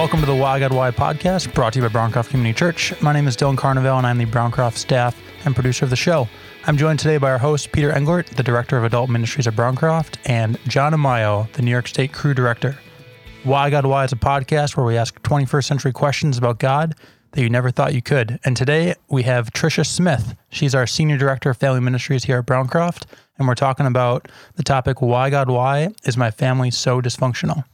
Welcome to the Why God Why podcast, brought to you by Browncroft Community Church. My name is Dylan Carnevale, and I'm the Browncroft staff and producer of the show. I'm joined today by our host, Peter Englert, the Director of Adult Ministries at Browncroft, and John Amayo, the New York State Cru Director. Why God Why is a podcast where we ask 21st century questions about God that you never thought you could. And today we have Tricia Smith. She's our Senior Director of Family Ministries here at Browncroft, and we're talking about the topic Why God Why is my family so dysfunctional?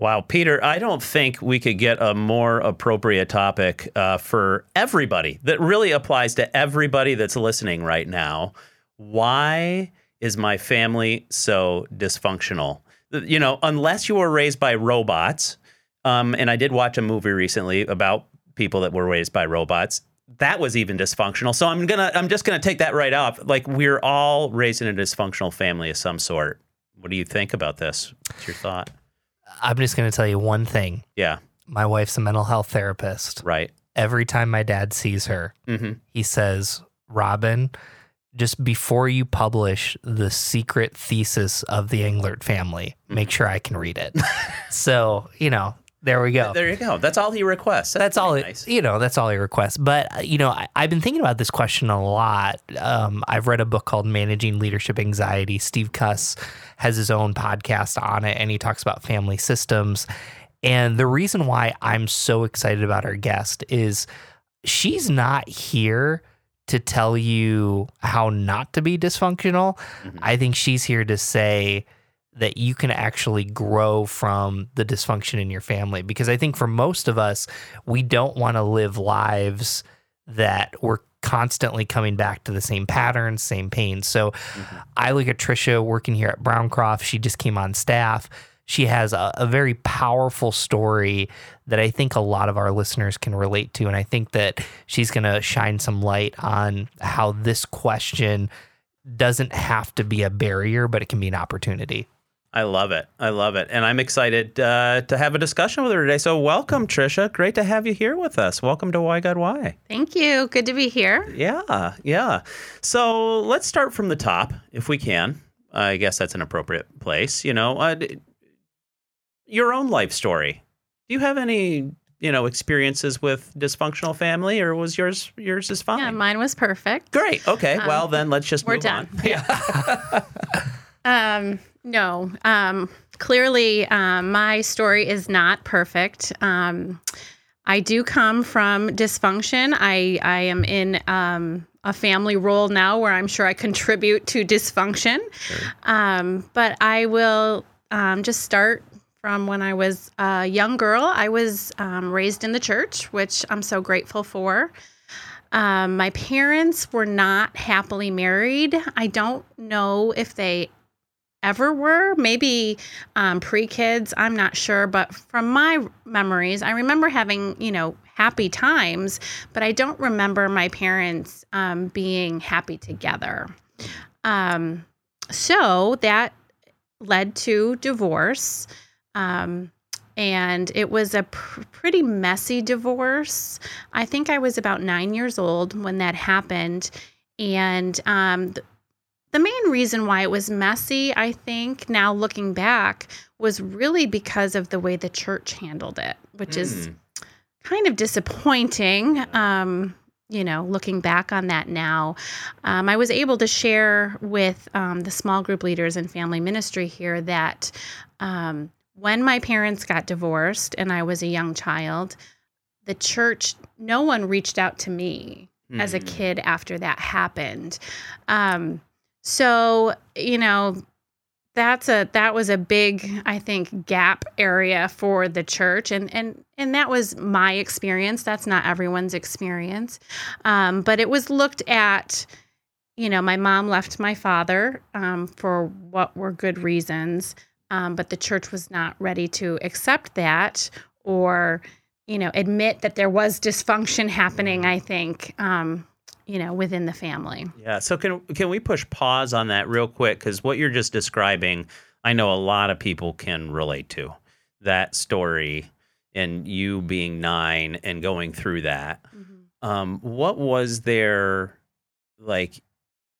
Wow, Peter, I don't think we could get a more appropriate topic uh, for everybody that really applies to everybody that's listening right now. Why is my family so dysfunctional? You know, unless you were raised by robots, um, and I did watch a movie recently about people that were raised by robots. That was even dysfunctional. So I'm gonna, I'm just gonna take that right off. Like we're all raised in a dysfunctional family of some sort. What do you think about this? What's your thought? I'm just going to tell you one thing. Yeah. My wife's a mental health therapist. Right. Every time my dad sees her, mm-hmm. he says, Robin, just before you publish the secret thesis of the Englert family, mm-hmm. make sure I can read it. so, you know, there we go. There you go. That's all he requests. That's, that's all. Nice. you know, that's all he requests. But uh, you know, I, have been thinking about this question a lot. Um, I've read a book called Managing Leadership Anxiety. Steve Cuss has his own podcast on it, and he talks about family systems. And the reason why I'm so excited about our guest is she's not here to tell you how not to be dysfunctional. Mm-hmm. I think she's here to say that you can actually grow from the dysfunction in your family. Because I think for most of us, we don't want to live lives that we're constantly coming back to the same patterns, same pains. So mm-hmm. I look at Tricia working here at Browncroft. She just came on staff. She has a, a, very powerful story that I think a lot of our listeners can relate to. And I think that she's going to shine some light on how this question doesn't have to be a barrier, but it can be an opportunity. I love it. I love it. And I'm excited uh, to have a discussion with her today. So, welcome, Trisha. Great to have you here with us. Welcome to Why God Why. Thank you. Good to be here. Yeah, yeah. So, let's start from the top, if we can. I guess that's an appropriate place. You know, uh, your own life story. Do you have any you know experiences with dysfunctional family or was yours yours is fine yeah mine was perfect great okay um, well then let's just we're move done on. yeah um no. Um, clearly, um, my story is not perfect. Um, I do come from dysfunction. I, I am in um, a family role now where I'm sure I contribute to dysfunction. Sure. Um, but I will um, just start from when I was a young girl. I was raised in the church, which I'm so grateful for. Um, my parents were not happily married. I don't know if they ever were. Maybe um, pre kids, I'm not sure. But from my memories, I remember having, you know, happy times, but I don't remember my parents um, being happy together. Um, so that led to divorce. Um, and it was a pr- pretty messy divorce. I think I was about nine years old when that happened. And um, the main reason why it was messy, I think, now looking back, was really because of the way the church handled it, which mm. is kind of disappointing. Um, you know, looking back on that now, um, I was able to share with um, the small group leaders and family ministry here that um, when my parents got divorced and I was a young child, the church, no one reached out to me mm. as a hmm. kid after that happened. Um, so, you know, that's a that was a big i think gap area for the church. And and and that was my experience. That's not everyone's experience. Um, but it was looked at you know my mom left my father um, for what were good reasons. Um, but the church was not ready to accept that or you know admit that there was dysfunction happening i think um, you know within the family. Yeah so can can we push pause on that real quick? Because what you're just describing i know a lot of people can relate to that story and you being nine and going through that. Mm-hmm. um, what was there like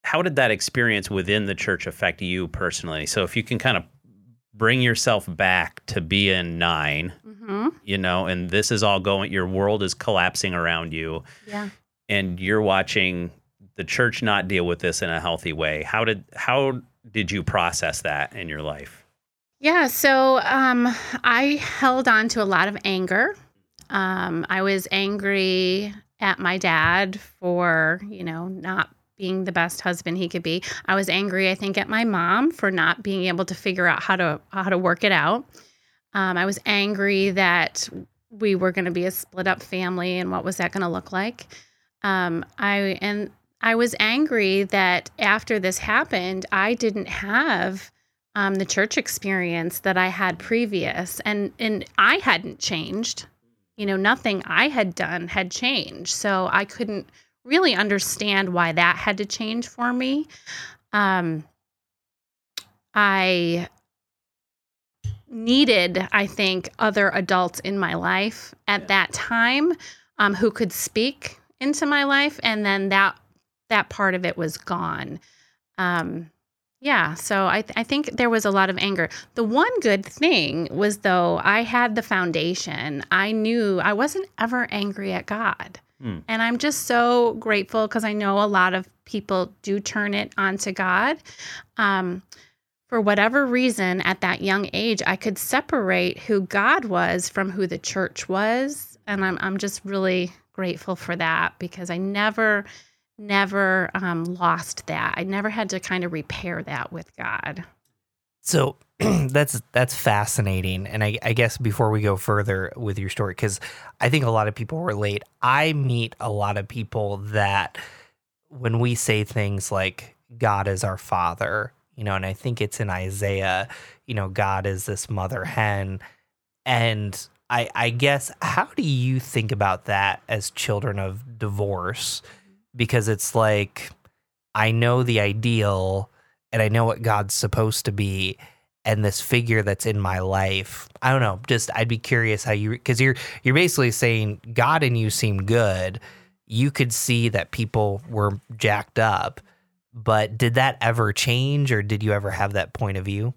how did that experience within the church affect you personally? So if you can kind of bring yourself back to being 9 mm-hmm. hmm you know, and this is all going, your world is collapsing around you, Yeah. And you're watching the church not deal with this in a healthy way. How did how did you process that in your life? Yeah, so um, I held on to a lot of anger. Um, I was angry at my dad for, you know, not being the best husband he could be. I was angry, I think, at my mom for not being able to figure out how to how to work it out. Um, I was angry that we were going to be a split up family, and what was that going to look like? Um, I and I was angry that after this happened, I didn't have um, the church experience that I had previous, and and I hadn't changed. You know, nothing I had done had changed, so I couldn't really understand why that had to change for me. Um, I needed, I think, other adults in my life at that time um, who could speak into my life, and then that that part of it was gone. Um, yeah, so I, th- I think there was a lot of anger. The one good thing was, though, I had the foundation. I knew I wasn't ever angry at God. Hmm. And I'm just so grateful because I know a lot of people do turn it onto God. Um, for whatever reason, at that young age, I could separate who God was from who the church was. And I'm, I'm just really grateful for that because I never never um, lost that. I never had to kind of repair that with God. So that's that's fascinating, and I, I guess before we go further with your story, because I think a lot of people relate. I meet a lot of people that when we say things like "God is our Father," you know, and I think it's in Isaiah, you know, God is this mother hen, and I I guess how do you think about that as children of divorce? Because it's like I know the ideal and I know what God's supposed to be and this figure that's in my life. I don't know, just I'd be curious how you cuz you're you're basically saying God and you seem good. You could see that people were jacked up. But did that ever change or did you ever have that point of view?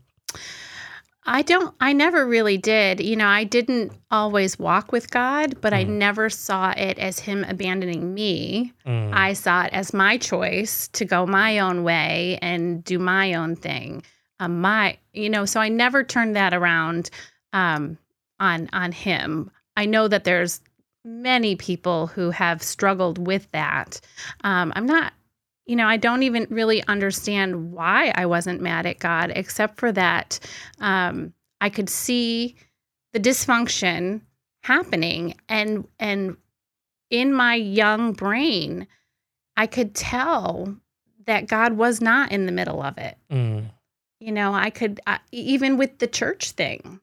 I don't, I never really did. You know, I didn't always walk with God, but I Mm. never saw it as Him abandoning me. Mm, I saw it as my choice to go my own way and do my own thing. Um, my, you know, so I never turned that around um, on on him. I know that there's many people who have struggled with that. Um, I'm not, you know, I don't even really understand why I wasn't mad at God, except for that um, I could see the dysfunction happening, and and in my young brain, I could tell that God was not in the middle of it. mm, You know, I could, uh, even with the church thing,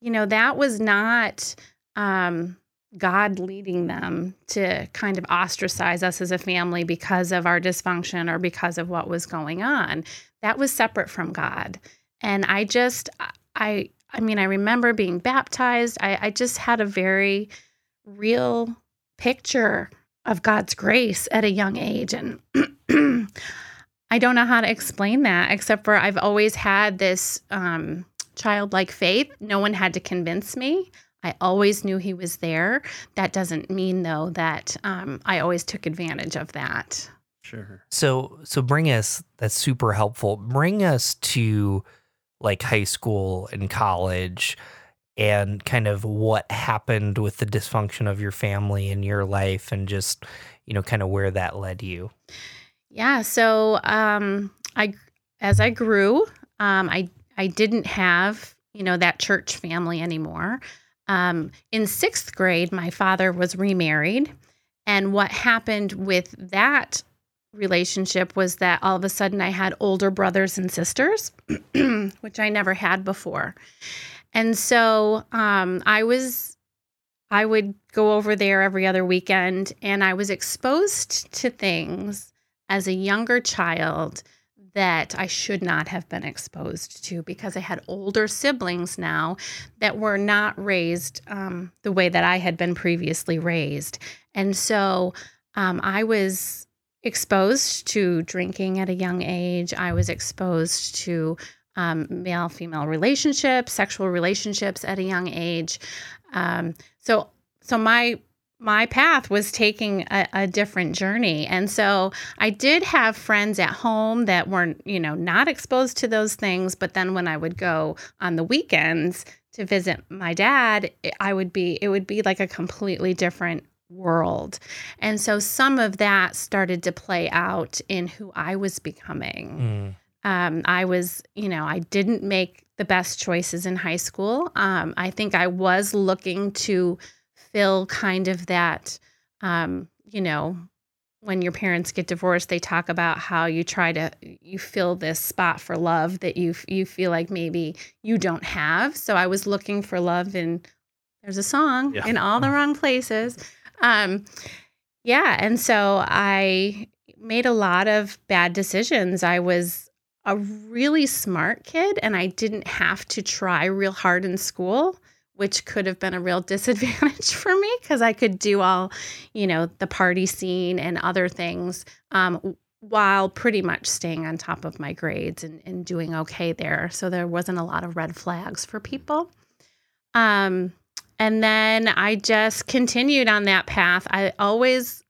you know, that was not um, God leading them to kind of ostracize us as a family because of our dysfunction or because of what was going on. That was separate from God. And I just, I, I mean, I remember being baptized. I, I just had a very real picture of God's grace at a young age. And I don't know how to explain that except for I've always had this um, childlike faith. No one had to convince me. I always knew he was there. That doesn't mean, though, that um, I always took advantage of that. Sure. So so bring us that's super helpful. Bring us to like high school and college and kind of what happened with the dysfunction of your family and your life and just you know kind of where that led you. Yeah. So um, I, as I grew, um, I I didn't have you know that church family anymore. Um, in sixth grade, my father was remarried, and what happened with that relationship was that all of a sudden I had older brothers and sisters, which I never had before, and so um, I was. I would go over there every other weekend, and I was exposed to things as a younger child that I should not have been exposed to because I had older siblings now that were not raised um, the way that I had been previously raised. And so um, I was exposed to drinking at a young age. I was exposed to um, male female relationships, sexual relationships at a young age. Um, so so my my path was taking a, a, different journey. And so I did have friends at home that weren't, you know, not exposed to those things. But then when I would go on the weekends to visit my dad, I would be, it would be like a completely different world. And so some of that started to play out in who I was becoming. Mm. Um, I was, you know, I didn't make the best choices in high school. Um, I think I was looking to, fill kind of that, um, you know, when your parents get divorced, they talk about how you try to you fill this spot for love that you you feel like maybe you don't have. So I was looking for love in there's a song yeah. in all the wrong places. Um, yeah, and so I made a lot of bad decisions. I was a really smart kid and I didn't have to try real hard in school which could have been a real disadvantage for me because I could do all, you know, the party scene and other things um, while pretty much staying on top of my grades and, and doing okay there. So there wasn't a lot of red flags for people. Um, and then I just continued on that path. I always,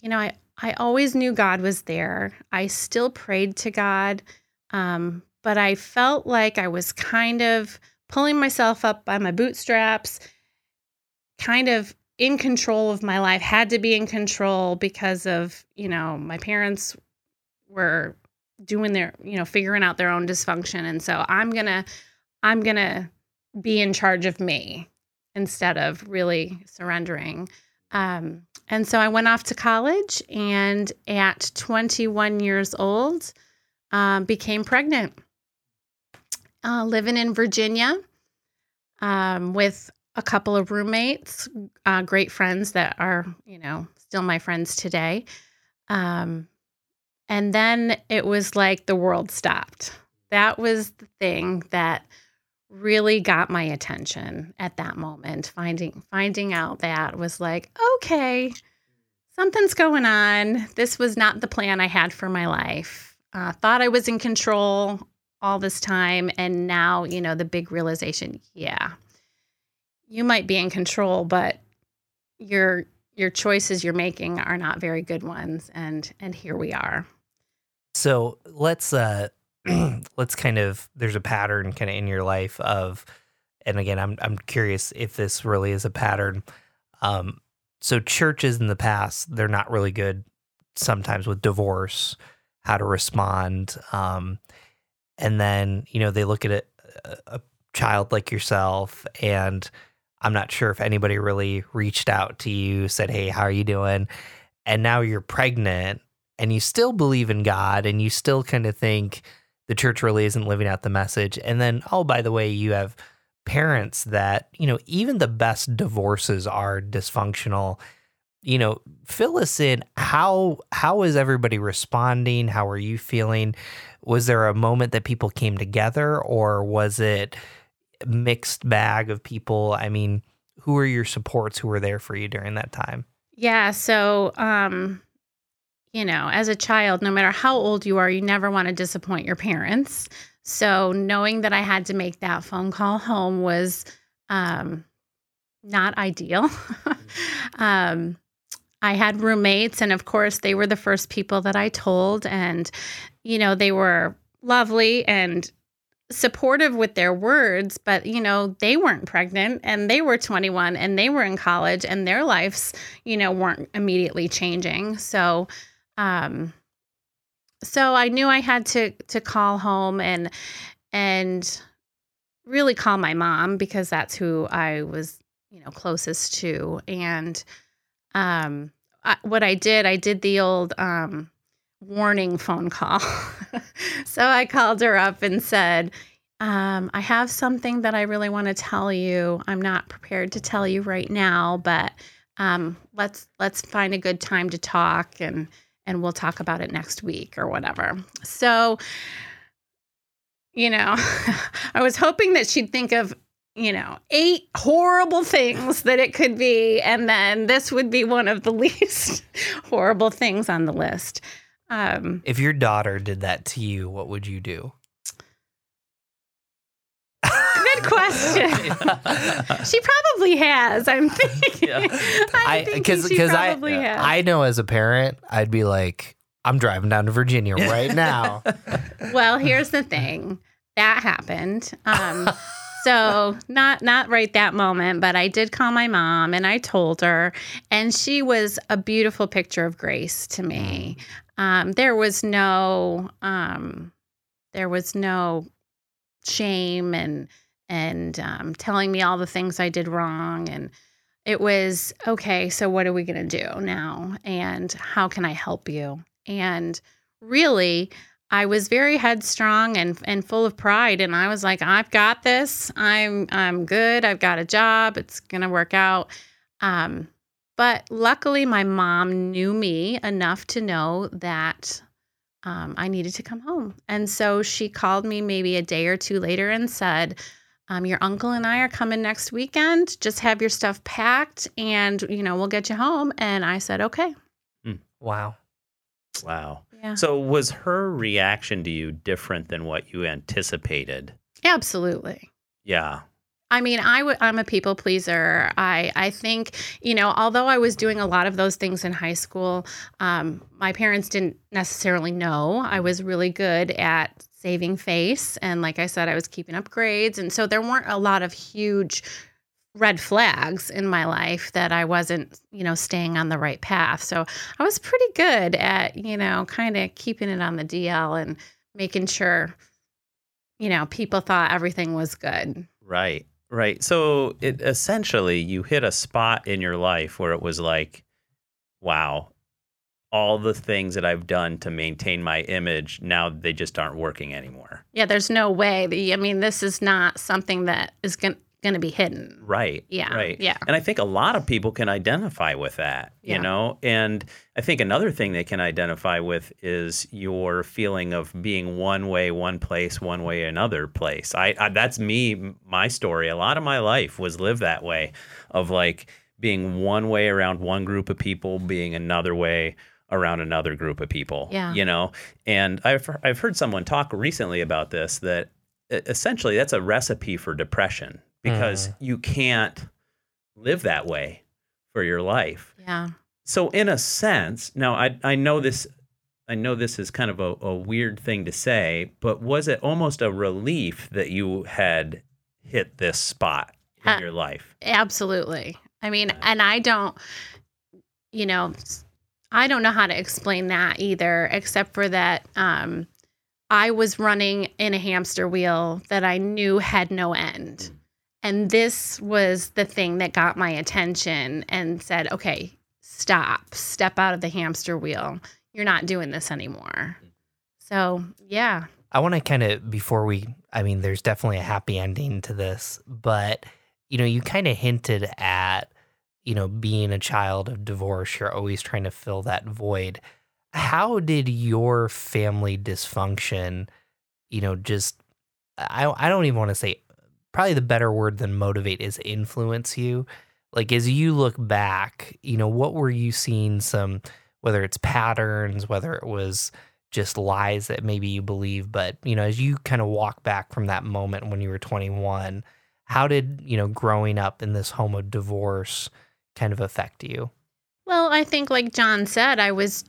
you know, I, I always knew God was there. I still prayed to God, um, but I felt like I was kind of pulling myself up by my bootstraps, kind of in control of my life, had to be in control because of, you know, my parents were doing their, you know, figuring out their own dysfunction. And so I'm going to, I'm going to be in charge of me instead of really surrendering. Um, and so I went off to college and at 21 years old, um, became pregnant uh, living in Virginia um, with a couple of roommates, uh, great friends that are, you know, still my friends today. Um, and then it was like the world stopped. That was the thing that really got my attention at that moment. Finding finding out that was like, okay, something's going on. This was not the plan I had for my life. Uh, thought I was in control all this time and now you know the big realization yeah you might be in control but your your choices you're making are not very good ones and and here we are. So let's uh let's kind of there's a pattern kind of in your life of and again I'm I'm curious if this really is a pattern. Um so churches in the past they're not really good sometimes with divorce how to respond um and then you know they look at a, a child like yourself and i'm not sure if anybody really reached out to you said hey how are you doing? And now you're pregnant and you still believe in god and you still kind of think the church really isn't living out the message. And then oh by the way you have parents that you know even the best divorces are dysfunctional you know fill us in. How how is everybody responding? How are you feeling? Was there a moment that people came together or was it mixed bag of people? I mean who are your supports who were there for you during that time? Yeah so um you know as a child no matter how old you are you never want to disappoint your parents. So knowing that i had to make that phone call home was um not ideal. Um I had roommates, and of course, they were the first people that I told. And, you know, they were lovely and supportive with their words, but, you know, they weren't pregnant and they were 21 and they were in college and their lives, you know, weren't immediately changing. So, um, so I knew I had to to call home and and really call my mom because that's who I was, you know, closest to and um, I, what I did, I did the old um, warning phone call. so I called her up and said, um, I have something that I really want to tell you. I'm not prepared to tell you right now, but um, let's let's find a good time to talk and and we'll talk about it next week or whatever. So, you know, I was hoping that she'd think of you know, eight horrible things that it could be. And then this would be one of the least horrible things on the list. Um, if your daughter did that to you, what would you do? Good question. she probably has. I'm thinking. Yeah. I'm because because I probably has. I know as a parent I'd be like I'm driving down to Virginia right now. well, here's the thing that happened. Um, so not not right that moment, but I did call my mom and I told her, and she was a beautiful picture of grace to me. Um, there was no um, there was no shame and and um, telling me all the things I did wrong and it was okay so what are we going to do now and how can i help you and really i was very headstrong and and full of pride and i was like i've got this i'm i'm good i've got a job it's going to work out um but luckily my mom knew me enough to know that um, i needed to come home and so she called me maybe a day or two later and said um, your uncle and I are coming next weekend. Just have your stuff packed and, you know, we'll get you home. And I said, okay. Wow. Wow. Yeah. So was her reaction to you different than what you anticipated? Absolutely. Yeah. I mean, I w- I'm a people pleaser. I I think you know, although I was doing a lot of those things in high school, um, my parents didn't necessarily know I was really good at saving face, and like I said, I was keeping up grades, and so there weren't a lot of huge red flags in my life that I wasn't, you know, staying on the right path. So I was pretty good at, you know, kind of keeping it on the DL and making sure, you know, people thought everything was good. Right. Right. So it essentially you hit a spot in your life where it was like, wow, all the things that I've done to maintain my image now they just aren't working anymore. Yeah, there's no way. The, I mean, this is not something that is going going to be hidden. Right. Yeah. Right. Yeah. And I think a lot of people can identify with that, Yeah. you know? And I think another thing they can identify with is your feeling of being one way, one place, one way, another place. I, I that's me, my story. A lot of my life was lived that way of like being one way around one group of people, being another way around another group of people. Yeah. You know? And I've I've heard someone talk recently about this that essentially that's a recipe for depression because you can't live that way for your life. Yeah. So in a sense, now I I know this I know this is kind of a, a weird thing to say, but was it almost a relief that you had hit this spot in Uh, your life? Absolutely. I mean, and I don't, you know, I don't know how to explain that either, except for that um, I was running in a hamster wheel that I knew had no end. And this was the thing that got my attention and said, okay, stop, step out of the hamster wheel. You're not doing this anymore. So, yeah. I want to kind of before we I mean there's definitely a happy ending to this, but you know, you kind of hinted at you know, being a child of divorce, you're always trying to fill that void. How did your family dysfunction, you know, just I I don't even want to say probably the better word than motivate is influence you. Like as you look back, you know, what were you seeing some whether it's patterns, whether it was just lies that maybe you believe, but you know, as you kind of walk back from that moment when you were 21, how did, you know, growing up in this home of divorce kind of affect you? Well, I think, like John said, I was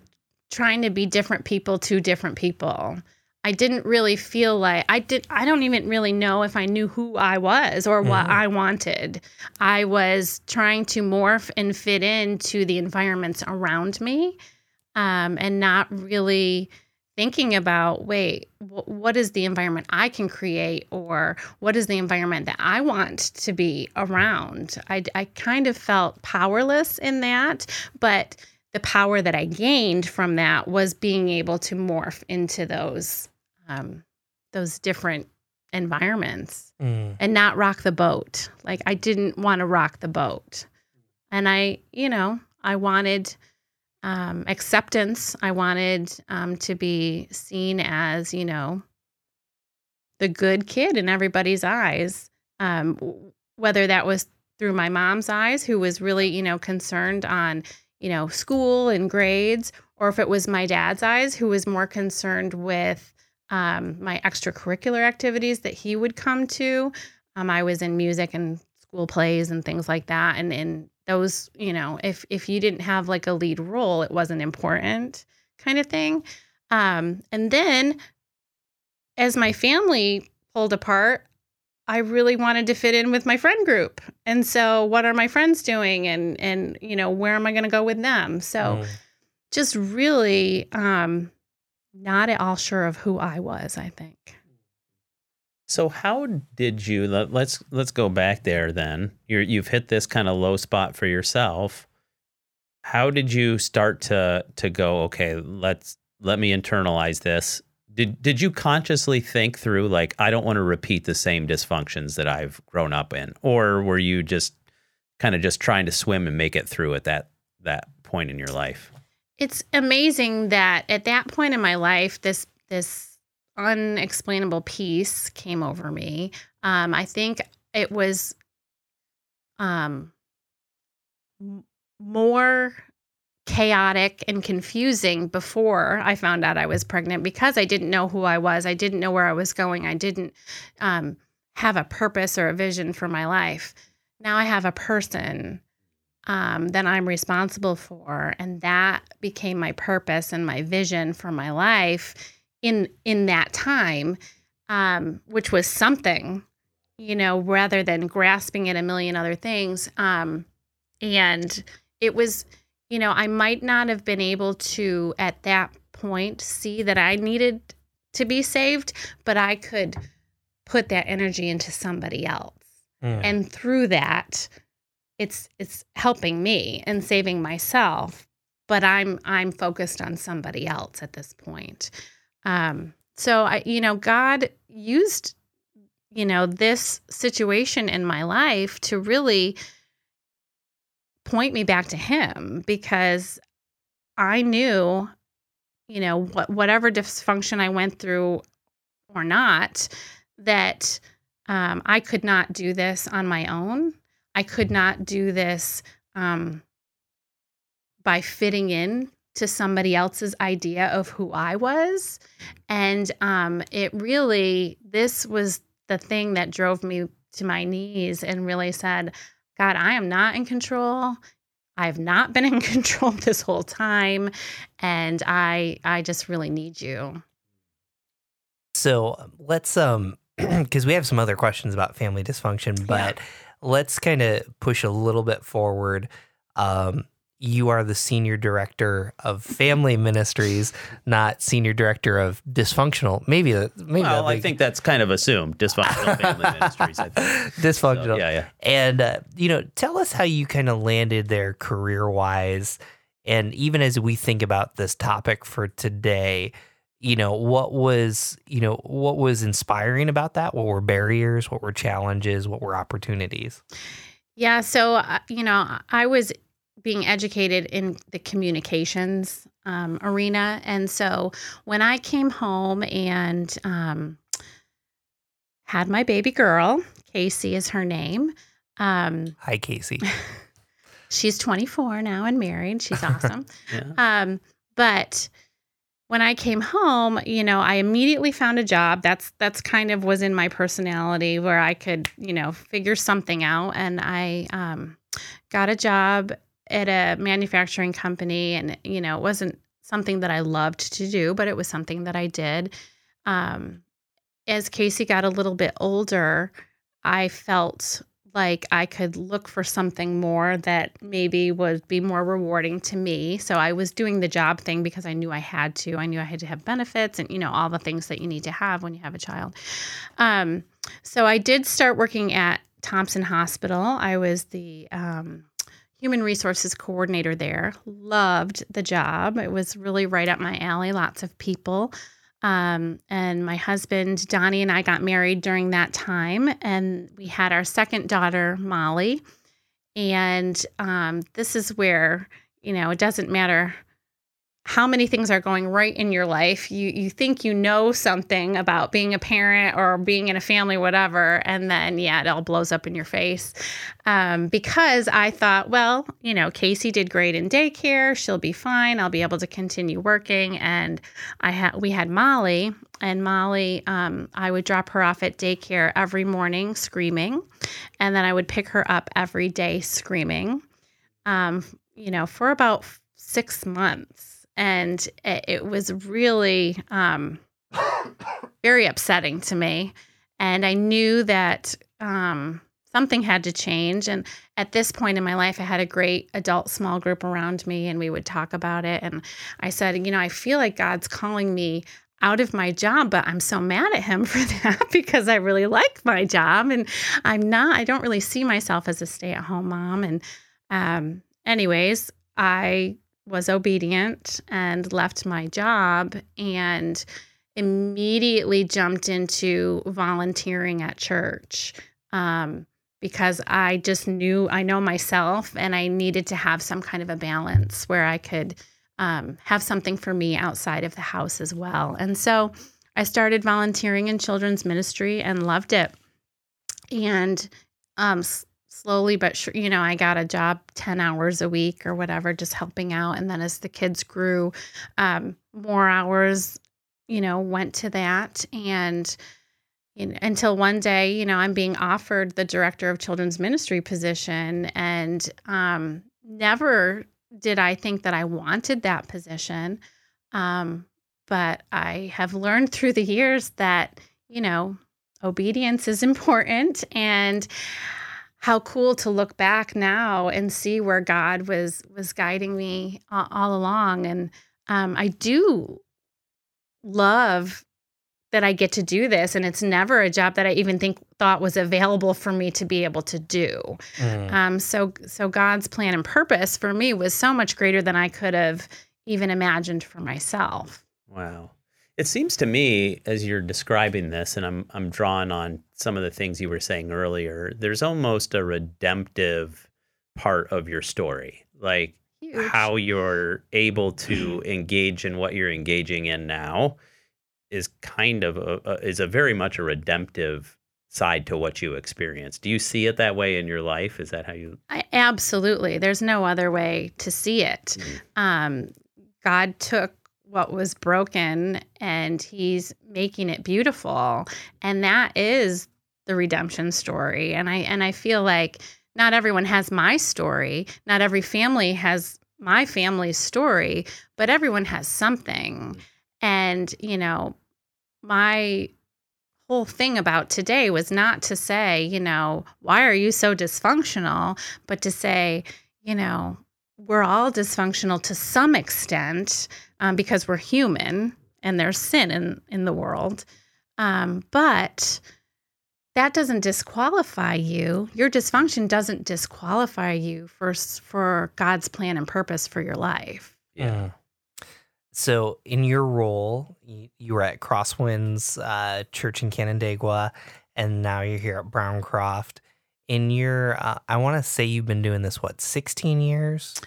trying to be different people to different people. I didn't really feel like I did. I don't even really know if I knew who I was or what Mhm. I wanted. I was trying to morph and fit into the environments around me, um, and not really thinking about wait, wh- what is the environment I can create, or what is the environment that I want to be around. I, I kind of felt powerless in that, but the power that I gained from that was being able to morph into those um, those different environments and not rock the boat. Like I didn't want to rock the boat, and I, you know, I wanted um, acceptance. I wanted um, to be seen as, you know, the good kid in everybody's eyes. Um, whether that was through my mom's eyes, who was really, you know, concerned on, you know, school and grades, or if it was my dad's eyes, who was more concerned with um, my extracurricular activities that he would come to. Um, I was in music and school plays and things like that, and and those, you know, if if you didn't have like a lead role, it wasn't important, kind of thing. Um, and then as my family pulled apart, I really wanted to fit in with my friend group. And so what are my friends doing and and you know, where am I going to go with them? So Mm. just really um not at all sure of who I was, I think. So how did you let, let's let's go back there then. You're you've hit this kind of low spot for yourself. How did you start to to go okay, let's let me internalize this. Did did you consciously think through like I don't want to repeat the same dysfunctions that I've grown up in or were you just kind of just trying to swim and make it through at that that point in your life? It's amazing that at that point in my life this this unexplainable peace came over me. Um I think it was um more chaotic and confusing before I found out I was pregnant because I didn't know who I was. I didn't know where I was going. I didn't um, have a purpose or a vision for my life. Now I have a person um, that I'm responsible for, and that became my purpose and my vision for my life in in that time, um, which was something, you know, rather than grasping at a million other things. Um, and it was you know, I might not have been able to at that point see that I needed to be saved, but I could put that energy into somebody else. Mm. And through that, it's it's helping me and saving myself, but I'm I'm focused on somebody else at this point. Um so I you know, God used you know this situation in my life to really point me back to him because I knew, you know, what whatever dysfunction I went through or not, that um, I could not do this on my own. I could not do this um, by fitting in to somebody else's idea of who I was. And um, it really, this was the thing that drove me to my knees and really said, God, I am not in control. I've not been in control this whole time and I I just really need you. So let's um because we have some other questions about family dysfunction, but let's kind of push a little bit forward. Um, you are the senior director of family ministries, not senior director of dysfunctional. Maybe that. Maybe Well, that I think that's kind of assumed dysfunctional family ministries. I think. dysfunctional. So, yeah, yeah. And uh, you know, tell us how you kind of landed there career wise, and even as we think about this topic for today, you know, what was you know what was inspiring about that? What were barriers? What were challenges? What were opportunities? Yeah, so uh, you know, I was being educated in the communications um, arena, and so when I came home and um, had my baby girl, Casey is her name. Um, Hi, Casey. she's 24 now and married. She's awesome. yeah. Um, but when I came home, you know, I immediately found a job. That's that's kind of was in my personality where I could, you know, figure something out. And I um, got a job at a manufacturing company, and you know, it wasn't something that I loved to do, but it was something that I did. Um, as Casey got a little bit older, I felt like I could look for something more that maybe would be more rewarding to me. So I was doing the job thing because I knew I had to. I knew I had to have benefits and you know all the things that you need to have when you have a child. Um, so I did start working at Thompson Hospital. I was the um, human resources coordinator there. Loved the job. It was really right up my alley. Lots of people. Um, and my husband, Donnie, and I got married during that time. And we had our second daughter, Molly. And um, this is where, you know, it doesn't matter how many things are going right in your life. You you think you know something about being a parent or being in a family, whatever, and then yeah, it all blows up in your face. Um, because I thought, well, you know, Casey did great in daycare. She'll be fine. I'll be able to continue working. And I had we had Molly, and Molly, um, I would drop her off at daycare every morning screaming, and then I would pick her up every day screaming. Um, you know, for about six months and it, was really um, very upsetting to me. And I knew that um, something had to change. And at this point in my life, I had a great adult small group around me, and we would talk about it. And I said, you know, I feel like God's calling me out of my job, but I'm so mad at him for that because I really like my job and I'm not, I don't really see myself as a stay at home mom. And, um, anyways, I was obedient and left my job and immediately jumped into volunteering at church um, because I just knew I know myself and I needed to have some kind of a balance where I could um, have something for me outside of the house as well. And so I started volunteering in children's ministry and loved it. And um, slowly but sure, you know, I got a job 10 hours a week or whatever, just helping out. And then as the kids grew, um, more hours, you know, went to that. And you know, until one day, you know, I'm being offered the director of children's ministry position. And um, never did I think that I wanted that position. Um, but I have learned through the years that, you know, obedience is important. And how cool to look back now and see where God was was guiding me all, all along. And um, I do love that I get to do this, and it's never a job that I even think thought was available for me to be able to do. Mm. Um, so, so God's plan and purpose for me was so much greater than I could have even imagined for myself. Wow. It seems to me, as you're describing this, and I'm I'm drawing on some of the things you were saying earlier, there's almost a redemptive part of your story, like Huge. how you're able to engage in what you're engaging in now is kind of a, a, is a very much a redemptive side to what you experience. Do you see it that way in your life? Is that how you? I, absolutely. There's no other way to see it. Mm-hmm. Um, God took what was broken and he's making it beautiful. And that is the redemption story. And i and i feel like not everyone has my story. Not every family has my family's story but everyone has something. Mm-hmm. And you know my whole thing about today was not to say you know why are you so dysfunctional? but to say you know we're all dysfunctional to some extent um, because we're human and there's sin in, in the world. Um, but that doesn't disqualify you. Your dysfunction doesn't disqualify you for, for God's plan and purpose for your life. Yeah. So, in your role, you, were at Crosswinds uh, Church in Canandaigua, and now you're here at Browncroft in your uh, i want to say you've been doing this what 16 years?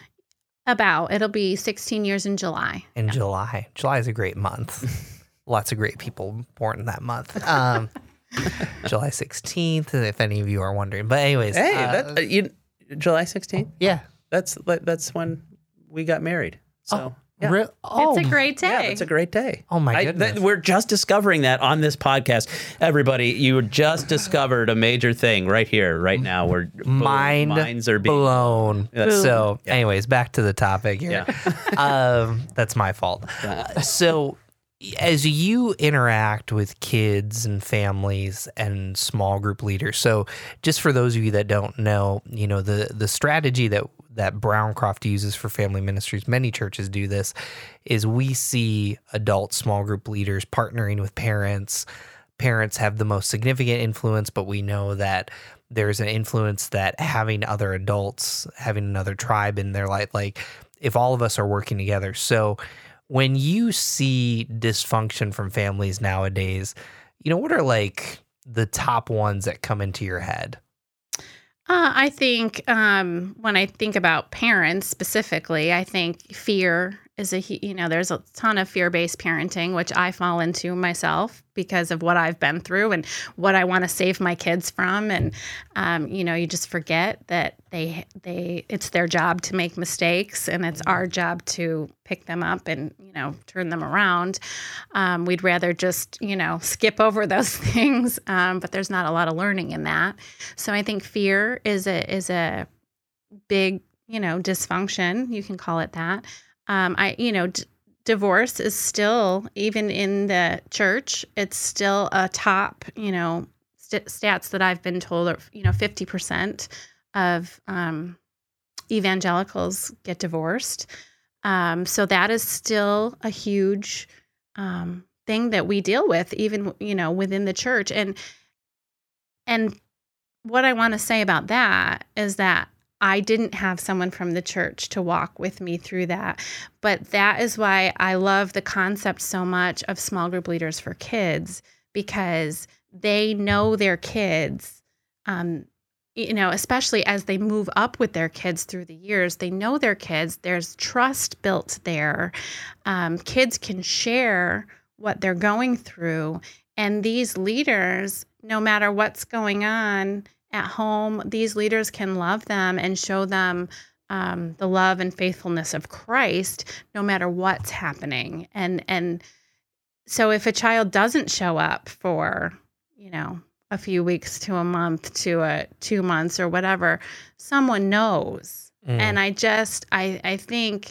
About it'll be 16 years in july. In yeah. july. July is a great month. Lots of great people born in that month. Um, july 16th if any of you are wondering. But anyways hey uh, that, uh, you, july 16th yeah. That's that's when we got married so. Oh. Yeah. Re- oh, it's a great day. Yeah, it's a great day. Oh my goodness. I, th- we're just discovering that on this podcast. Everybody, you just discovered a major thing right here, right now. Where Mind minds are being blown. So, yeah. anyways, back to the topic here. Yeah. um, that's my fault. Uh, so, as you interact with kids and families and small group leaders so just for those of you that don't know you know the the strategy that that Browncroft uses for family ministries, many churches do this, is we see adult small group leaders partnering with parents. Parents have the most significant influence, but we know that there's an influence that having other adults, having another tribe in their life, like if all of us are working together. So when you see dysfunction from families nowadays, you know, what are like the top ones that come into your head? Uh, I think um, when I think about parents specifically, I think fear is a you know there's a ton of fear-based parenting which I fall into myself because of what I've been through and what I want to save my kids from. And um, you know you just forget that they they it's their job to make mistakes and it's our job to pick them up and you know turn them around. Um, we'd rather just you know skip over those things um, but there's not a lot of learning in that. So I think fear is a is a big you know dysfunction you can call it that um, I, you know, d- divorce is still even in the church. It's still a top, you know, st- stats that I've been told are, you know, fifty percent of um, evangelicals get divorced. Um, so that is still a huge um, thing that we deal with, even you know, within the church. And and what I want to say about that is that I didn't have someone from the church to walk with me through that. But that is why I love the concept so much of small group leaders for kids because they know their kids. Um, you know, especially as they move up with their kids through the years, they know their kids. There's trust built there. Um, kids can share what they're going through. And these leaders, no matter what's going on, at home, these leaders can love them and show them um, the love and faithfulness of Christ, no matter what's happening. And and so, if a child doesn't show up for, you know, a few weeks to a month to a two months or whatever, someone knows. Mm. And I just, I, I think,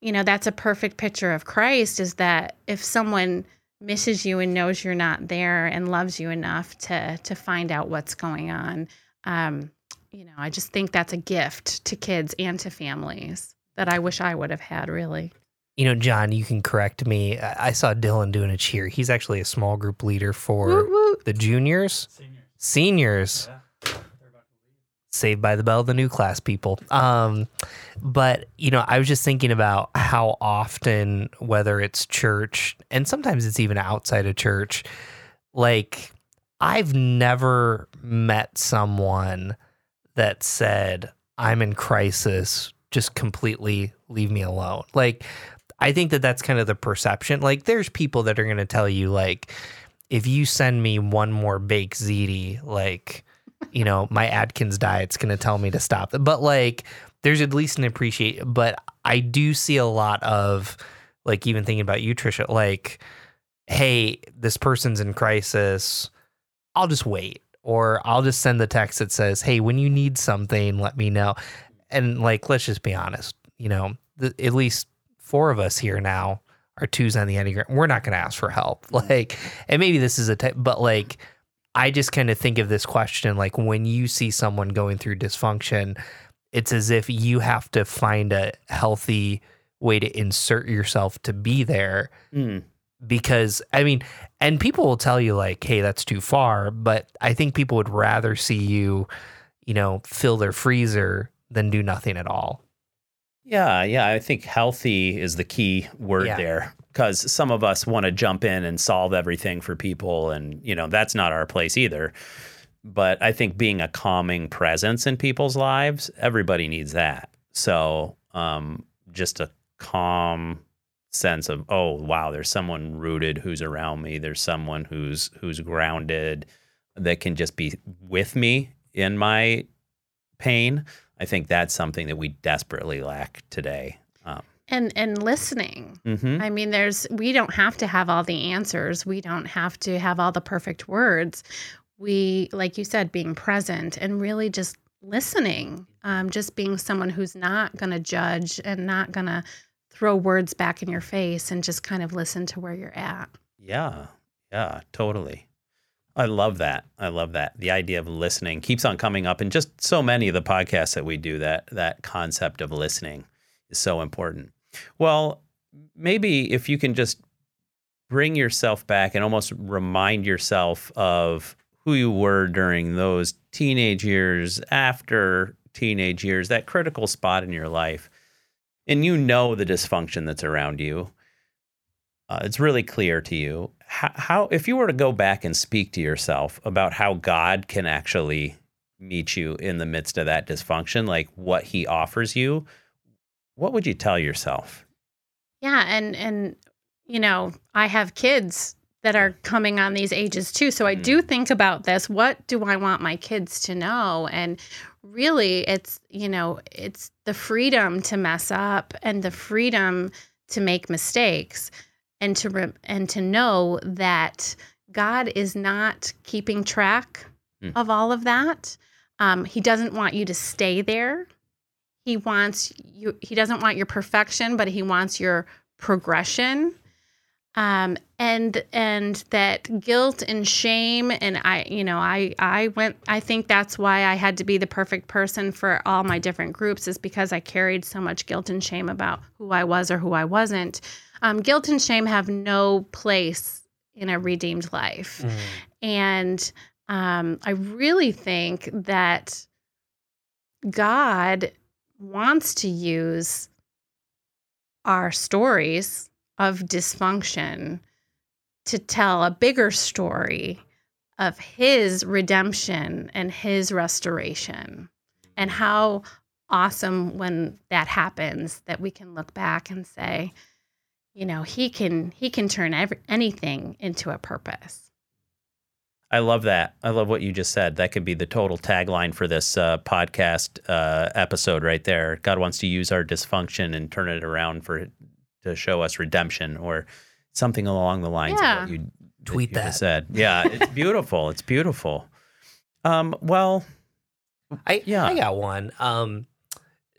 you know, that's a perfect picture of Christ. Is that if someone misses you and knows you're not there and loves you enough to to find out what's going on. Um, you know, I just think that's a gift to kids and to families that I wish I would have had really. You know, John, you can correct me. I saw Dylan doing a cheer. He's actually a small group leader for woo, woo. the juniors, seniors. seniors. Yeah. Saved by the Bell, the new class people. Um, but you know, I was just thinking about how often, whether it's church and sometimes it's even outside of church, like I've never met someone that said, "I'm in crisis, just completely leave me alone." Like, I think that that's kind of the perception. Like, there's people that are going to tell you, like, if you send me one more baked ziti, like you know, my Atkins diet's going to tell me to stop. But like, there's at least an appreciate. But I do see a lot of like, even thinking about you, Trisha, like, hey, this person's in crisis. I'll just wait. Or I'll just send the text that says, hey, when you need something, let me know. And like, let's just be honest, you know, at least four of us here now are twos on the Enneagram. We're not going to ask for help. Like, and maybe this is a type, but like, I just kind of think of this question like when you see someone going through dysfunction, it's as if you have to find a healthy way to insert yourself to be there. Mm. Because, I mean, and people will tell you, like, hey, that's too far. But I think people would rather see you, you know, fill their freezer than do nothing at all. Yeah, yeah. I think healthy is the key word yeah. there because some of us want to jump in and solve everything for people, and you know that's not our place either. But I think being a calming presence in people's lives, everybody needs that. So um, just a calm sense of oh wow, there's someone rooted who's around me. There's someone who's who's grounded that can just be with me in my pain. I think that's something that we desperately lack today. And and listening. Mm-hmm. I mean, there's we don't have to have all the answers. We don't have to have all the perfect words. We, like you said, being present and really just listening. Um, just being someone who's not going to judge and not going to throw words back in your face and just kind of listen to where you're at. Yeah, yeah, totally. I love that. I love that. The idea of listening keeps on coming up in just so many of the podcasts that we do. That that concept of listening is so important. Well, maybe if you can just bring yourself back and almost remind yourself of who you were during those teenage years, after teenage years, that critical spot in your life, and you know the dysfunction that's around you. Uh, it's really clear to you how, how if you were to go back and speak to yourself about how God can actually meet you in the midst of that dysfunction, like what he offers you, what would you tell yourself? Yeah, and and you know, I have kids that are coming on these ages too. So I do think about this. What do I want my kids to know? And really it's, you know, it's the freedom to mess up and the freedom to make mistakes and to re- and to know that God is not keeping track Mm. of all of that. Um, he doesn't want you to stay there. He wants you. He doesn't want your perfection, but he wants your progression. Um, and and that guilt and shame and I, you know, I I went. I think that's why I had to be the perfect person for all my different groups is because I carried so much guilt and shame about who I was or who I wasn't. Um, guilt and shame have no place in a redeemed life. And um, I really think that God wants to use our stories of dysfunction to tell a bigger story of his redemption and his restoration and how awesome when that happens that we can look back and say you know he can he can turn every, anything into a purpose I love that. I love what you just said. That could be the total tagline for this uh, podcast uh, episode right there. God wants to use our dysfunction and turn it around for to show us redemption or something along the lines Yeah. of what you Tweet you just that. said. Yeah, it's beautiful. it's beautiful. Um, well, I Yeah. I got one. Um,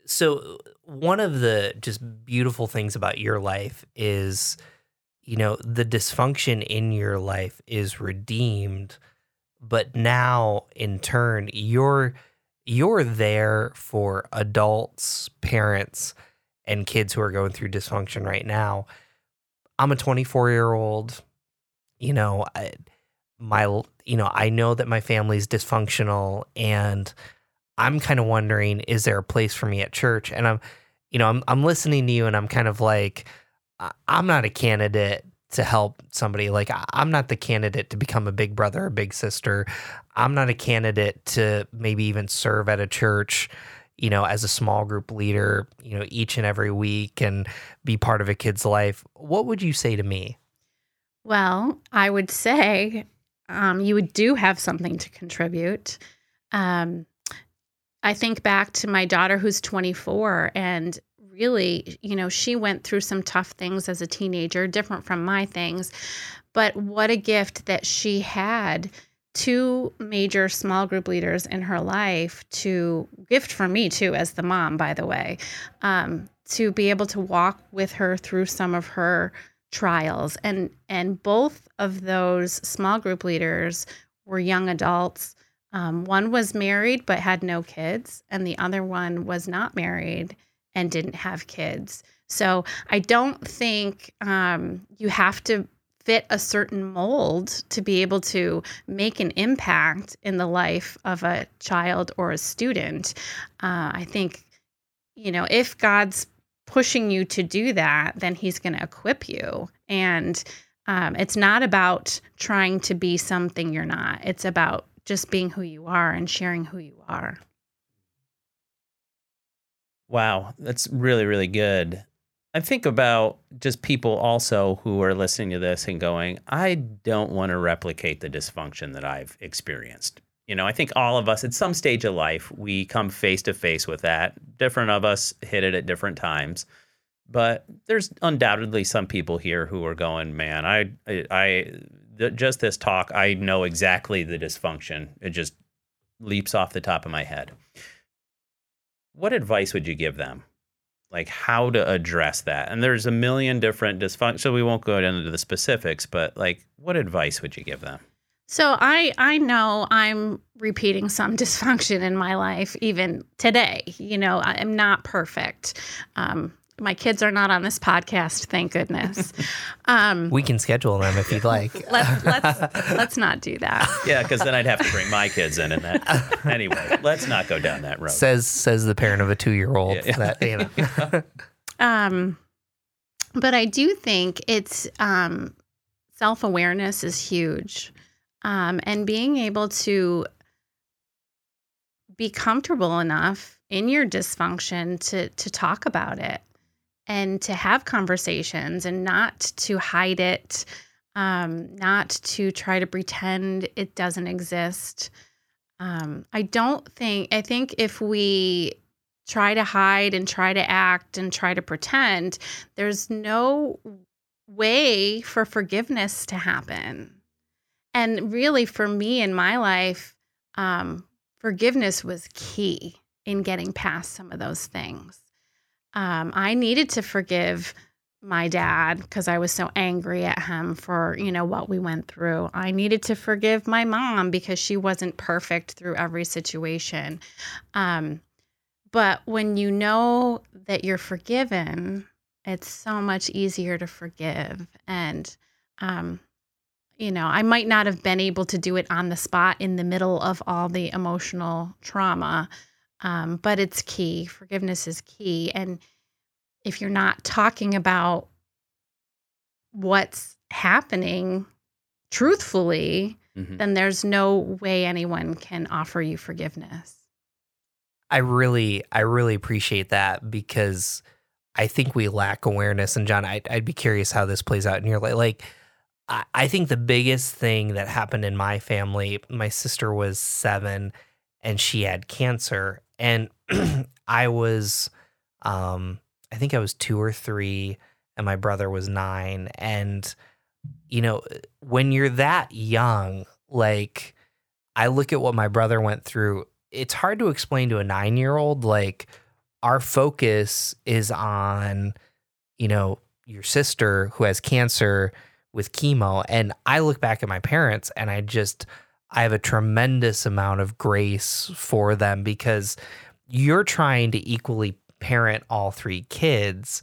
so one of the just beautiful things about your life is, you know, the dysfunction in your life is redeemed, but now in turn you're you're there for adults, parents, and kids who are going through dysfunction right now. I'm a 24 year old. You know, I, my you know I know that my family's dysfunctional and I'm kind of wondering, is there a place for me at church? And I'm, you know, I'm I'm listening to you, and I'm kind of like, I- I'm not a candidate to help somebody. Like, I'm not the candidate to become a big brother or big sister. I'm not a candidate to maybe even serve at a church, you know, as a small group leader, you know, each and every week and be part of a kid's life. What would you say to me? Well, I would say um, you would do have something to contribute. Um, I think back to my daughter who's 24 and really, you know, she went through some tough things as a teenager, different from my things. But what a gift that she had two major small group leaders in her life to gift for me too as the mom by the way um, to be able to walk with her through some of her trials and and both of those small group leaders were young adults um, one was married but had no kids and the other one was not married and didn't have kids so i don't think um, you have to fit a certain mold to be able to make an impact in the life of a child or a student uh, i think you know if god's pushing you to do that, then he's going to equip you. And um, it's not about trying to be something you're not, it's about just being who you are and sharing who you are. Wow, that's really, really good. I think about just people also who are listening to this and going, I don't want to replicate the dysfunction that I've experienced. You know, I think all of us at some stage of life, we come face to face with that. Different of us hit it at different times. But there's undoubtedly some people here who are going, man, I, I, th- just this talk, I know exactly the dysfunction. It just leaps off the top of my head. What advice would you give them? Like how to address that? And there's a million different dysfunctions, so we won't go into the specifics, but like, what advice would you give them? So I I know I'm repeating some dysfunction in my life even today. You know, I'm not perfect. Um, my kids are not on this podcast, thank goodness. Um, We can schedule them if you'd like. let's let's let's not do that. Yeah, because then I'd have to bring my kids in, and that. Anyway, let's not go down that road. says says the parent of a two year old. Yeah, yeah. That you know. Um, but I do think it's um, self awareness is huge, um, and being able to be comfortable enough in your dysfunction to to talk about it, and to have conversations and not to hide it, um, not to try to pretend it doesn't exist. Um, I don't think, I think if we try to hide and try to act and try to pretend, there's no way for forgiveness to happen. And really, for me in my life, um, forgiveness was key in getting past some of those things. Um, I needed to forgive my dad because I was so angry at him for, you know, what we went through. I needed to forgive my mom because she wasn't perfect through every situation. Um, but when you know that you're forgiven, it's so much easier to forgive. And, um, you know, I might not have been able to do it on the spot in the middle of all the emotional trauma, um, but it's key. Forgiveness is key. And if you're not talking about what's happening truthfully, mm-hmm. then there's no way anyone can offer you forgiveness. I really, I really appreciate that because I think we lack awareness. And John, I'd, I'd be curious how this plays out in your life. Like, I, I think the biggest thing that happened in my family, my sister was seven and she had cancer. And I was, um, I think I was two or three, and my brother was nine. And, you know, when you're that young, like, I look at what my brother went through it's hard to explain to a nine year old like our focus is on you know your sister who has cancer with chemo and i look back at my parents and i just i have a tremendous amount of grace for them because you're trying to equally parent all three kids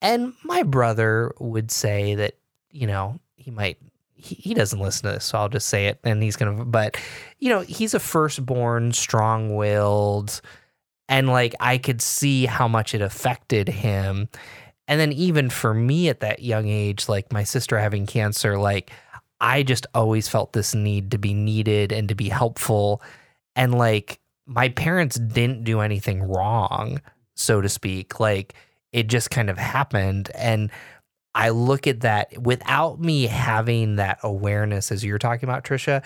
and my brother would say that you know he might he, he doesn't listen to this, so I'll just say it. And he's gonna, but you know, he's a firstborn, strong-willed, and like I could see how much it affected him. And then even for me at that young age, like my sister having cancer, like I just always felt this need to be needed and to be helpful. And like my parents didn't do anything wrong, so to speak. Like it just kind of happened. And I look at that without me having that awareness, as you're talking about, Trisha.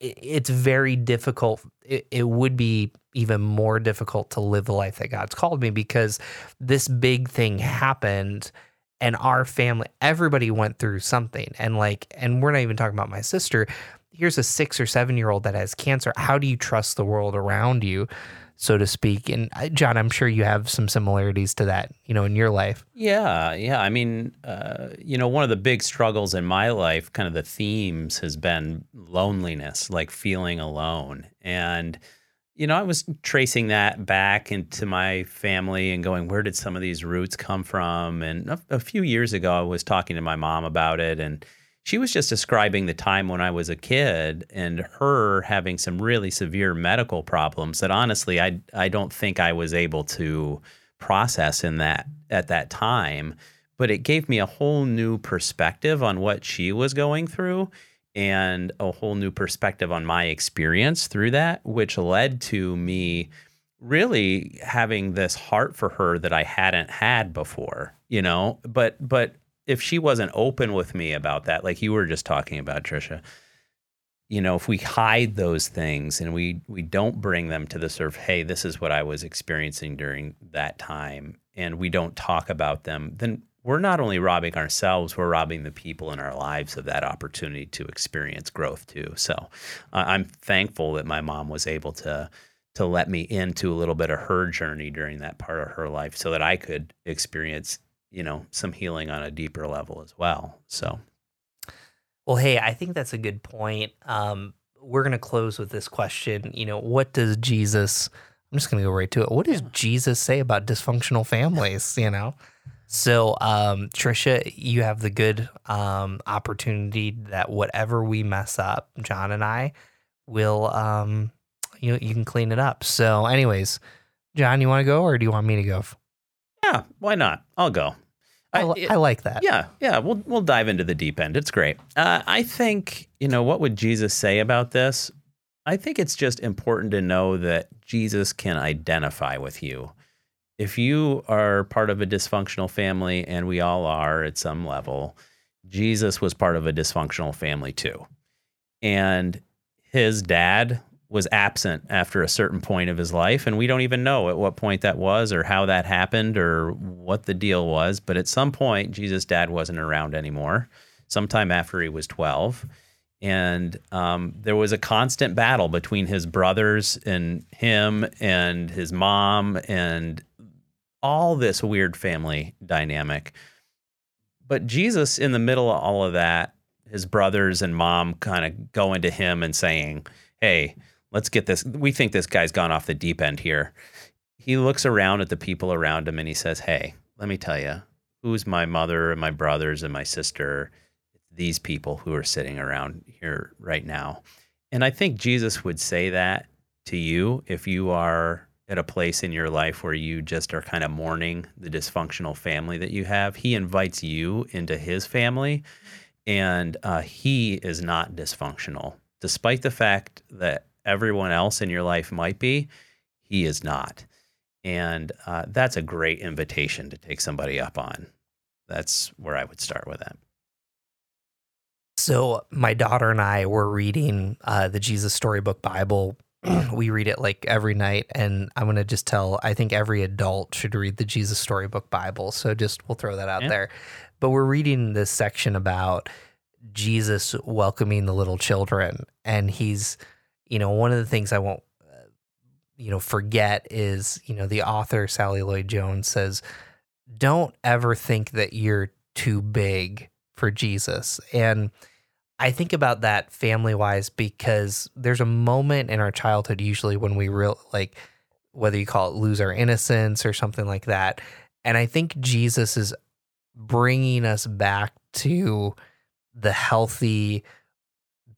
It's very difficult. It, would be even more difficult to live the life that God's called me because this big thing happened and our family, everybody went through something. And like, and we're not even talking about my sister. Here's a six or seven year old that has cancer. How do you trust the world around you? so to speak. And uh, John, I'm sure you have some similarities to that, you know, in your life. Yeah, yeah. I mean, uh, you know, one of the big struggles in my life, kind of the themes, has been loneliness, like feeling alone. And you know, I was tracing that back into my family and going, where did some of these roots come from? And a, a few years ago, I was talking to my mom about it, and she was just describing the time when I was a kid and her having some really severe medical problems that honestly I I don't think I was able to process in that at that time but it gave me a whole new perspective on what she was going through and a whole new perspective on my experience through that which led to me really having this heart for her that I hadn't had before you know? But but if she wasn't open with me about that, like you were just talking about, Trisha, you know, if we hide those things and we we don't bring them to the surface, hey, this is what I was experiencing during that time, and we don't talk about them, then we're not only robbing ourselves, we're robbing the people in our lives of that opportunity to experience growth too. So uh, I'm thankful that my mom was able to to let me into a little bit of her journey during that part of her life so that I could experience you know, some healing on a deeper level as well. So, well, hey, I think that's a good point. Um, we're going to close with this question. You know, what does Jesus, I'm just going to go right to it. What does yeah. Jesus say about dysfunctional families? You know? So, um, Trisha, you have the good um, opportunity that whatever we mess up, John and I will, um, you you can clean it up. So, anyways, John, you want to go or do you want me to go? Yeah, why not? I'll go. I, I, I, like that. Yeah, yeah. We'll we'll dive into the deep end. It's great. Uh, I think you know what would Jesus say about this. I think it's just important to know that Jesus can identify with you if you are part of a dysfunctional family, and we all are at some level, Jesus was part of a dysfunctional family too. And his dad was absent after a certain point of his life. And we don't even know at what point that was or how that happened or what the deal was. But at some point, Jesus' dad wasn't around anymore, sometime after he was 12. And um, there was a constant battle between his brothers and him and his mom and all this weird family dynamic. But Jesus, in the middle of all of that, his brothers and mom kind of going to him and saying, Hey, let's get this. We think this guy's gone off the deep end here. He looks around at the people around him and he says, Hey, let me tell you, who's my mother and my brothers and my sister? These people who are sitting around here right now. And I think Jesus would say that to you if you are at a place in your life where you just are kind of mourning the dysfunctional family that you have. He invites you into his family, and uh, he is not dysfunctional, despite the fact that everyone else in your life might be. He is not, and uh, that's a great invitation to take somebody up on. That's where I would start with that. So my daughter and I were reading uh, the Jesus Storybook Bible we read it like every night and i'm going to just tell i think every adult should read the jesus storybook bible so just we'll throw that out yeah. there but we're reading this section about jesus welcoming the little children and he's you know one of the things i won't uh, you know forget is you know the author sally lloyd jones says don't ever think that you're too big for jesus and I think about that family wise because there's a moment in our childhood usually when we real like whether you call it lose our innocence or something like that. And I think Jesus is bringing us back to the healthy,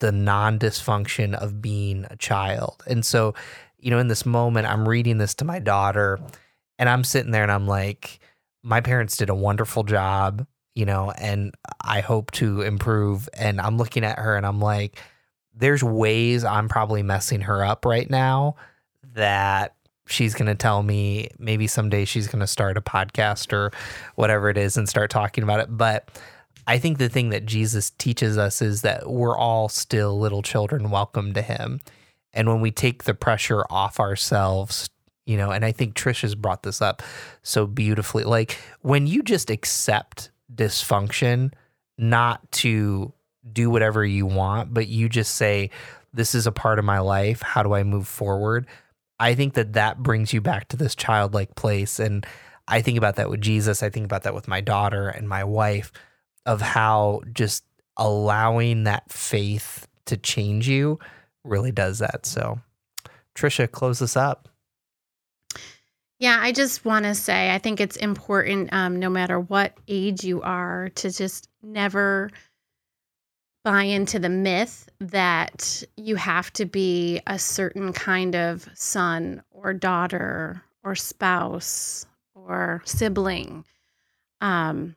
the non dysfunction of being a child. And so, you know, in this moment, I'm reading this to my daughter and I'm sitting there and I'm like, my parents did a wonderful job you know, and I hope to improve. And I'm looking at her and I'm like, there's ways I'm probably messing her up right now that she's going to tell me maybe someday she's going to start a podcast or whatever it is and start talking about it. But I think the thing that Jesus teaches us is that we're all still little children welcome to him. And when we take the pressure off ourselves, you know, and I think Trish has brought this up so beautifully. Like when you just accept dysfunction, not to do whatever you want, but you just say, This is a part of my life. How do I move forward? I think that that brings you back to this childlike place. And I think about that with Jesus. I think about that with my daughter and my wife of how just allowing that faith to change you really does that. So, Trisha, close this up. Yeah, I just want to say I think it's important, um, no matter what age you are, to just never buy into the myth that you have to be a certain kind of son or daughter or spouse or sibling um,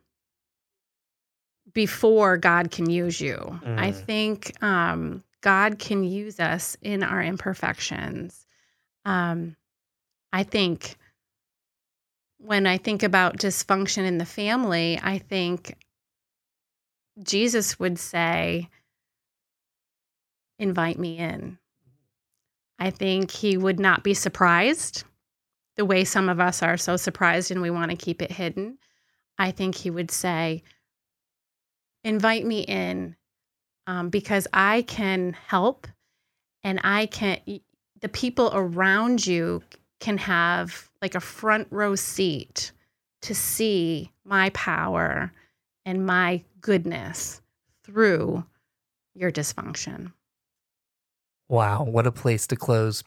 before God can use you. Mm. I think um, God can use us in our imperfections. Um, I think when I think about dysfunction in the family, I think Jesus would say, invite me in. I think he would not be surprised the way some of us are so surprised and we want to keep it hidden. I think he would say, invite me in um, because I can help and I can, the people around you can have like a front row seat to see my power and my goodness through your dysfunction. Wow, what a place to close.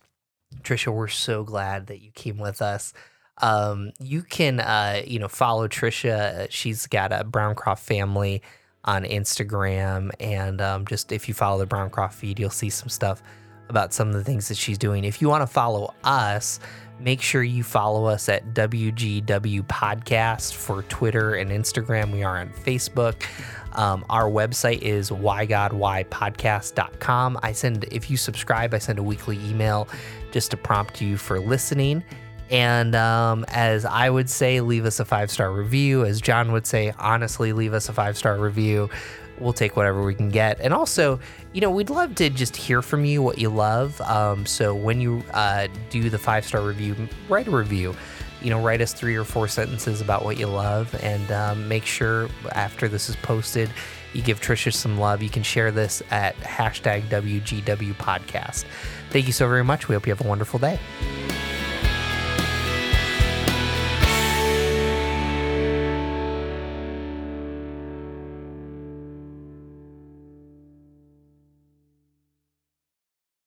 Trisha, we're so glad that you came with us. Um, you can, uh, you know, follow Trisha. She's got a Browncroft family on Instagram, and um, just if you follow the Browncroft feed, you'll see some stuff about some of the things that she's doing. If you want to follow us, make sure you follow us at WGW Podcast for Twitter and Instagram. We are on Facebook. Um, our website is whygodwhypodcast.com. I send, if you subscribe, I send a weekly email just to prompt you for listening. And um, as I would say, leave us a five star review. As John would say, honestly, leave us a five star review. We'll take whatever we can get. And also, you know, we'd love to just hear from you what you love. Um, so when you uh, do the five star review, write a review. You know, write us three or four sentences about what you love, and um, make sure after this is posted, you give Trisha some love. You can share this at hashtag WGW podcast. Thank you so very much. We hope you have a wonderful day.